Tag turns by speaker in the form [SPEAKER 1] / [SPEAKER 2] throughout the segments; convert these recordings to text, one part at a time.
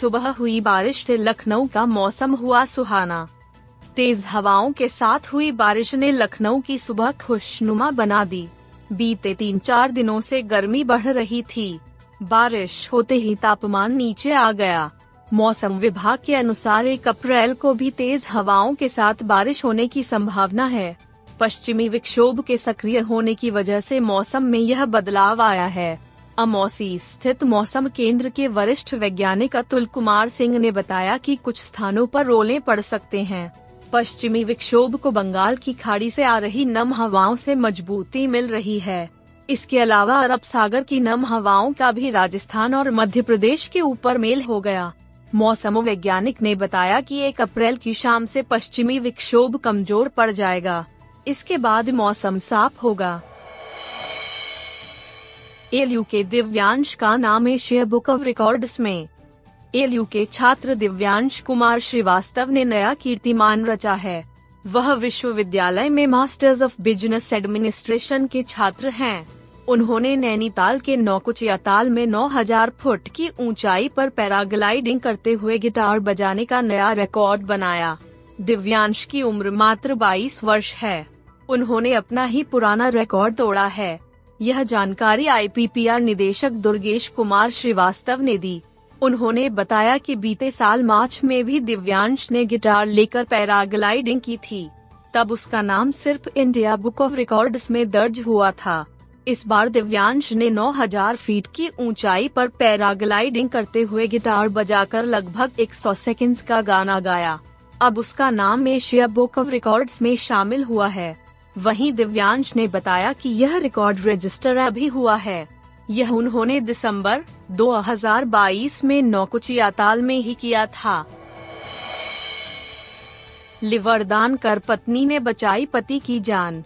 [SPEAKER 1] सुबह हुई बारिश से लखनऊ का मौसम हुआ सुहाना। तेज हवाओं के साथ हुई बारिश ने लखनऊ की सुबह खुशनुमा बना दी। बीते तीन चार दिनों से गर्मी बढ़ रही थी। बारिश होते ही तापमान नीचे आ गया। मौसम विभाग के अनुसार एक अप्रैल को भी तेज हवाओं के साथ बारिश होने की संभावना है। पश्चिमी विक्षोभ के सक्रिय होने की वजह से मौसम में यह बदलाव आया है। अमौसी स्थित मौसम केंद्र के वरिष्ठ वैज्ञानिक अतुल कुमार सिंह ने बताया कि कुछ स्थानों पर रोले पड़ सकते हैं। पश्चिमी विक्षोभ को बंगाल की खाड़ी से आ रही नम हवाओं से मजबूती मिल रही है। इसके अलावा अरब सागर की नम हवाओं का भी राजस्थान और मध्य प्रदेश के ऊपर मेल हो गया। मौसम वैज्ञानिक ने बताया कि एक अप्रैल की शाम से पश्चिमी विक्षोभ कमज़ोर पड़ जाएगा। इसके बाद मौसम साफ़ होगा। एलयू के दिव्यांश का नाम एशिया बुक ऑफ़ रिकॉर्ड्स में। एलयू के छात्र दिव्यांश कुमार श्रीवास्तव ने नया कीर्तिमान रचा है। वह विश्वविद्यालय में मास्टर्स ऑफ़ बिज़नेस एडमिनिस्ट्रेशन के छात्र हैं। उन्होंने नैनीताल के नौकुचिया ताल में 9000 फुट की ऊंचाई पर पैराग्लाइडिंग करते हुए गिटार बजाने का नया रिकॉर्ड बनाया। दिव्यांश की उम्र मात्र 22 वर्ष है। उन्होंने अपना ही पुराना रिकॉर्ड तोड़ा है। यह जानकारी आईपीपीआर निदेशक दुर्गेश कुमार श्रीवास्तव ने दी। उन्होंने बताया कि बीते साल मार्च में भी दिव्यांश ने गिटार लेकर पैराग्लाइडिंग की थी। तब उसका नाम सिर्फ़ इंडिया बुक ऑफ़ रिकॉर्ड्स में दर्ज हुआ था। इस बार दिव्यांश ने 9000 फीट की ऊंचाई पर पैराग्लाइडिंग करते हुए गिटार बजाकर लगभग 100 सेकंड्स का गाना गाया। अब उसका नाम एशिया बुक ऑफ़ रिकॉर्ड्स में शामिल हुआ है। वहीं दिव्यांश ने बताया कि यह रिकॉर्ड रजिस्टर अभी हुआ है। यह उन्होंने दिसंबर 2022 में नौकुचिया ताल में ही किया था। लिवर दान कर पत्नी ने बचाई पति की जान।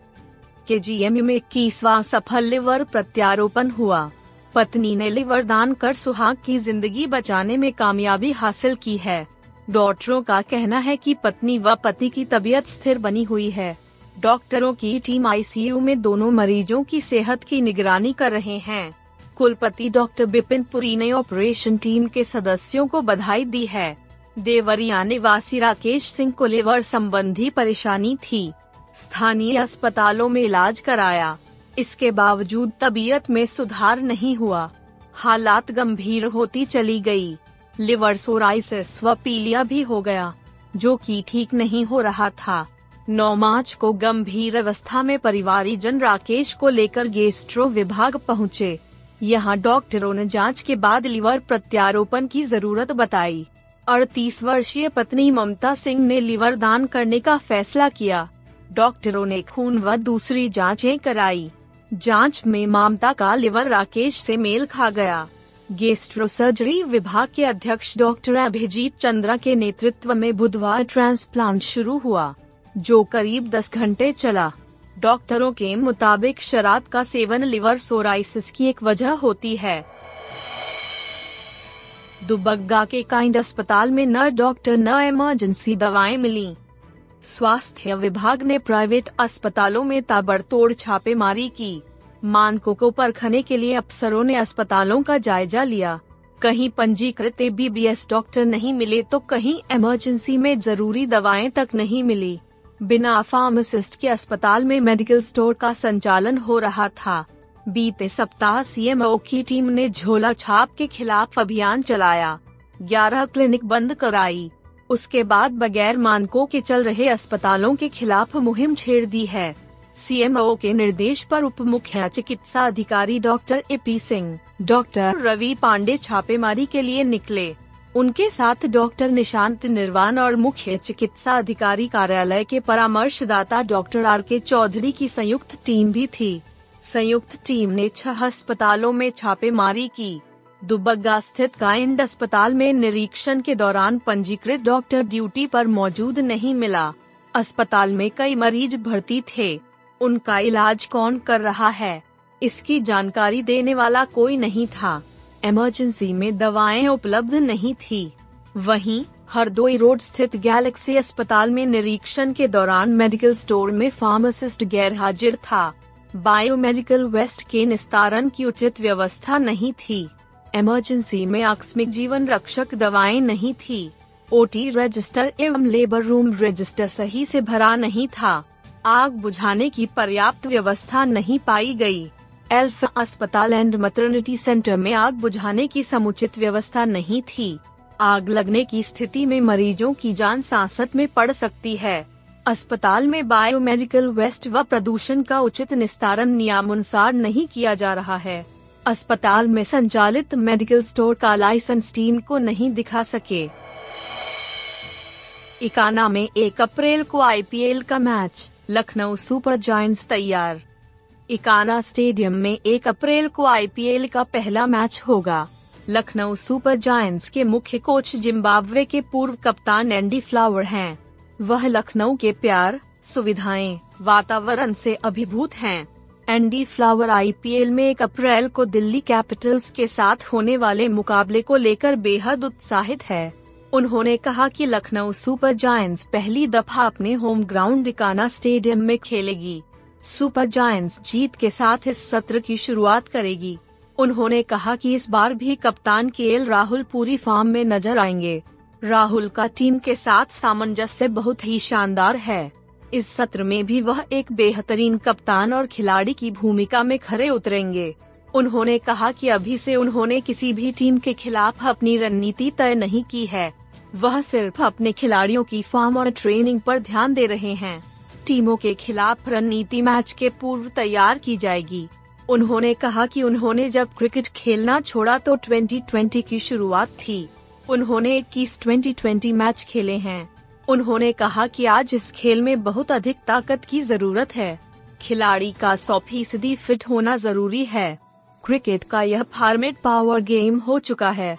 [SPEAKER 1] के जीएमयू में इक्कीसवा सफल लिवर प्रत्यारोपण हुआ। पत्नी ने लिवर दान कर सुहाग की ज़िंदगी बचाने में कामयाबी हासिल की है। डॉक्टरों का कहना है कि पत्नी व पति की तबीयत स्थिर बनी हुई है। डॉक्टरों की टीम आईसीयू में दोनों मरीजों की सेहत की निगरानी कर रहे हैं। कुलपति डॉक्टर बिपिन पुरी ने ऑपरेशन टीम के सदस्यों को बधाई दी है। देवरिया निवासी राकेश सिंह को लिवर संबंधी परेशानी थी। स्थानीय अस्पतालों में इलाज कराया। इसके बावजूद तबीयत में सुधार नहीं हुआ। हालात गंभीर होती चली गई। लिवर सोराइसिस व पीलिया भी हो गया, जो कि ठीक नहीं हो रहा था। 9 मार्च को गंभीर अवस्था में परिवारीजन राकेश को लेकर गेस्ट्रो विभाग पहुँचे। यहाँ डॉक्टरों ने जाँच के बाद लिवर प्रत्यारोपण की ज़रूरत बताई। अड़तीस वर्षीय पत्नी ममता सिंह ने लिवर दान करने का फैसला किया। डॉक्टरों ने खून व दूसरी जांचें कराई। जाँच में ममता का लिवर राकेश से मेल खा गया। गेस्ट्रो सर्जरी विभाग के अध्यक्ष डॉक्टर अभिजीत चंद्रा के नेतृत्व में बुधवार ट्रांसप्लांट शुरू हुआ। जो करीब 10 घंटे चला। डॉक्टरों के मुताबिक शराब का सेवन लिवर सोराइसिस की एक वजह होती है। दुबग्गा के काइंड अस्पताल में न डॉक्टर न इमरजेंसी दवाएँ मिली। स्वास्थ्य विभाग ने प्राइवेट अस्पतालों में ताबड़तोड़ छापेमारी की। मानकों को परखने के लिए अफसरों ने अस्पतालों का जायजा लिया। कहीं पंजीकृत बीबीएस डॉक्टर नहीं मिले तो कहीं इमरजेंसी में ज़रूरी दवाएँ तक नहीं मिली। बिना फार्मासिस्ट के अस्पताल में मेडिकल स्टोर का संचालन हो रहा था। बीते सप्ताह सीएमओ की टीम ने झोला छाप के खिलाफ अभियान चलाया। 11 क्लिनिक बंद कराई। उसके बाद बगैर मानकों के चल रहे अस्पतालों के खिलाफ मुहिम छेड़ दी है। सीएमओ के निर्देश पर उप मुख्य चिकित्सा अधिकारी doctor A P Singh, doctor Ravi Pandey छापेमारी के लिए निकले। उनके साथ डॉक्टर निशांत निर्वाण और मुख्य चिकित्सा अधिकारी कार्यालय के परामर्शदाता डॉक्टर आर के चौधरी की संयुक्त टीम भी थी। संयुक्त टीम ने छह अस्पतालों में छापेमारी की। दुबग्गा स्थित काइंड अस्पताल में निरीक्षण के दौरान पंजीकृत डॉक्टर ड्यूटी पर मौजूद नहीं मिला। अस्पताल में कई मरीज़ भर्ती थे। उनका इलाज कौन कर रहा है? इसकी जानकारी देने वाला कोई नहीं था। इमरजेंसी में दवाएँ उपलब्ध नहीं थी। वहीं, हरदोई रोड स्थित गैलेक्सी अस्पताल में निरीक्षण के दौरान मेडिकल स्टोर में फार्मासिस्ट गैर हाजिर था। बायोमेडिकल वेस्ट के निस्तारण की उचित व्यवस्था नहीं थी। इमरजेंसी में आकस्मिक जीवन रक्षक दवाएँ नहीं थी। ओटी रजिस्टर एवं लेबर रूम रजिस्टर सही से भरा नहीं था। आग बुझाने की पर्याप्त व्यवस्था नहीं पाई गई। एल्फ अस्पताल एंड मटर्निटी सेंटर में आग बुझाने की समुचित व्यवस्था नहीं थी। आग लगने की स्थिति में मरीजों की जान सांसत में पड़ सकती है। अस्पताल में बायोमेडिकल वेस्ट व प्रदूषण का उचित निस्तारण नियमानुसार नहीं किया जा रहा है। अस्पताल में संचालित मेडिकल स्टोर का लाइसेंस टीम को नहीं दिखा सके। इकाना में एक अप्रैल को आईपीएल का मैच लखनऊ सुपर जॉइंट्स तैयार। इकाना स्टेडियम में एक अप्रैल को आईपीएल का पहला मैच होगा लखनऊ सुपर जायंट्स के मुख्य कोच जिम्बाब्वे के पूर्व कप्तान एंडी फ्लावर हैं। वह लखनऊ के प्यार, सुविधाएँ, वातावरण से अभिभूत हैं। एंडी फ्लावर आईपीएल में एक अप्रैल को दिल्ली कैपिटल्स के साथ होने वाले मुकाबले को लेकर बेहद उत्साहित है उन्होंने कहा कि लखनऊ सुपर जायंट्स पहली दफ़ा अपने होम ग्राउंड इकाना स्टेडियम में खेलेगी सुपर जायंट्स जीत के साथ इस सत्र की शुरुआत करेगी। उन्होंने कहा कि इस बार भी कप्तान के राहुल पूरी फॉर्म में नज़र आएँगे। राहुल का टीम के साथ सामंजस्य बहुत ही शानदार है। इस सत्र में भी वह एक बेहतरीन कप्तान और खिलाड़ी की भूमिका में खड़े उतरेंगे। उन्होंने कहा कि अभी से उन्होंने किसी भी टीम के खिलाफ अपनी रणनीति तय नहीं की है। वह सिर्फ़ अपने खिलाड़ियों की फॉर्म और ट्रेनिंग पर ध्यान दे रहे हैं। टीमों के खिलाफ रणनीति मैच के पूर्व तैयार की जाएगी। उन्होंने कहा कि उन्होंने जब क्रिकेट खेलना छोड़ा तो 2020 की शुरुआत थी। उन्होंने इक्कीस ट्वेंटी ट्वेंटी मैच खेले हैं। उन्होंने कहा कि आज इस खेल में बहुत अधिक ताकत की ज़रूरत है। खिलाड़ी का सौ फ़ीसदी फिट होना ज़रूरी है। क्रिकेट का यह फॉर्मेट पावर गेम हो चुका है।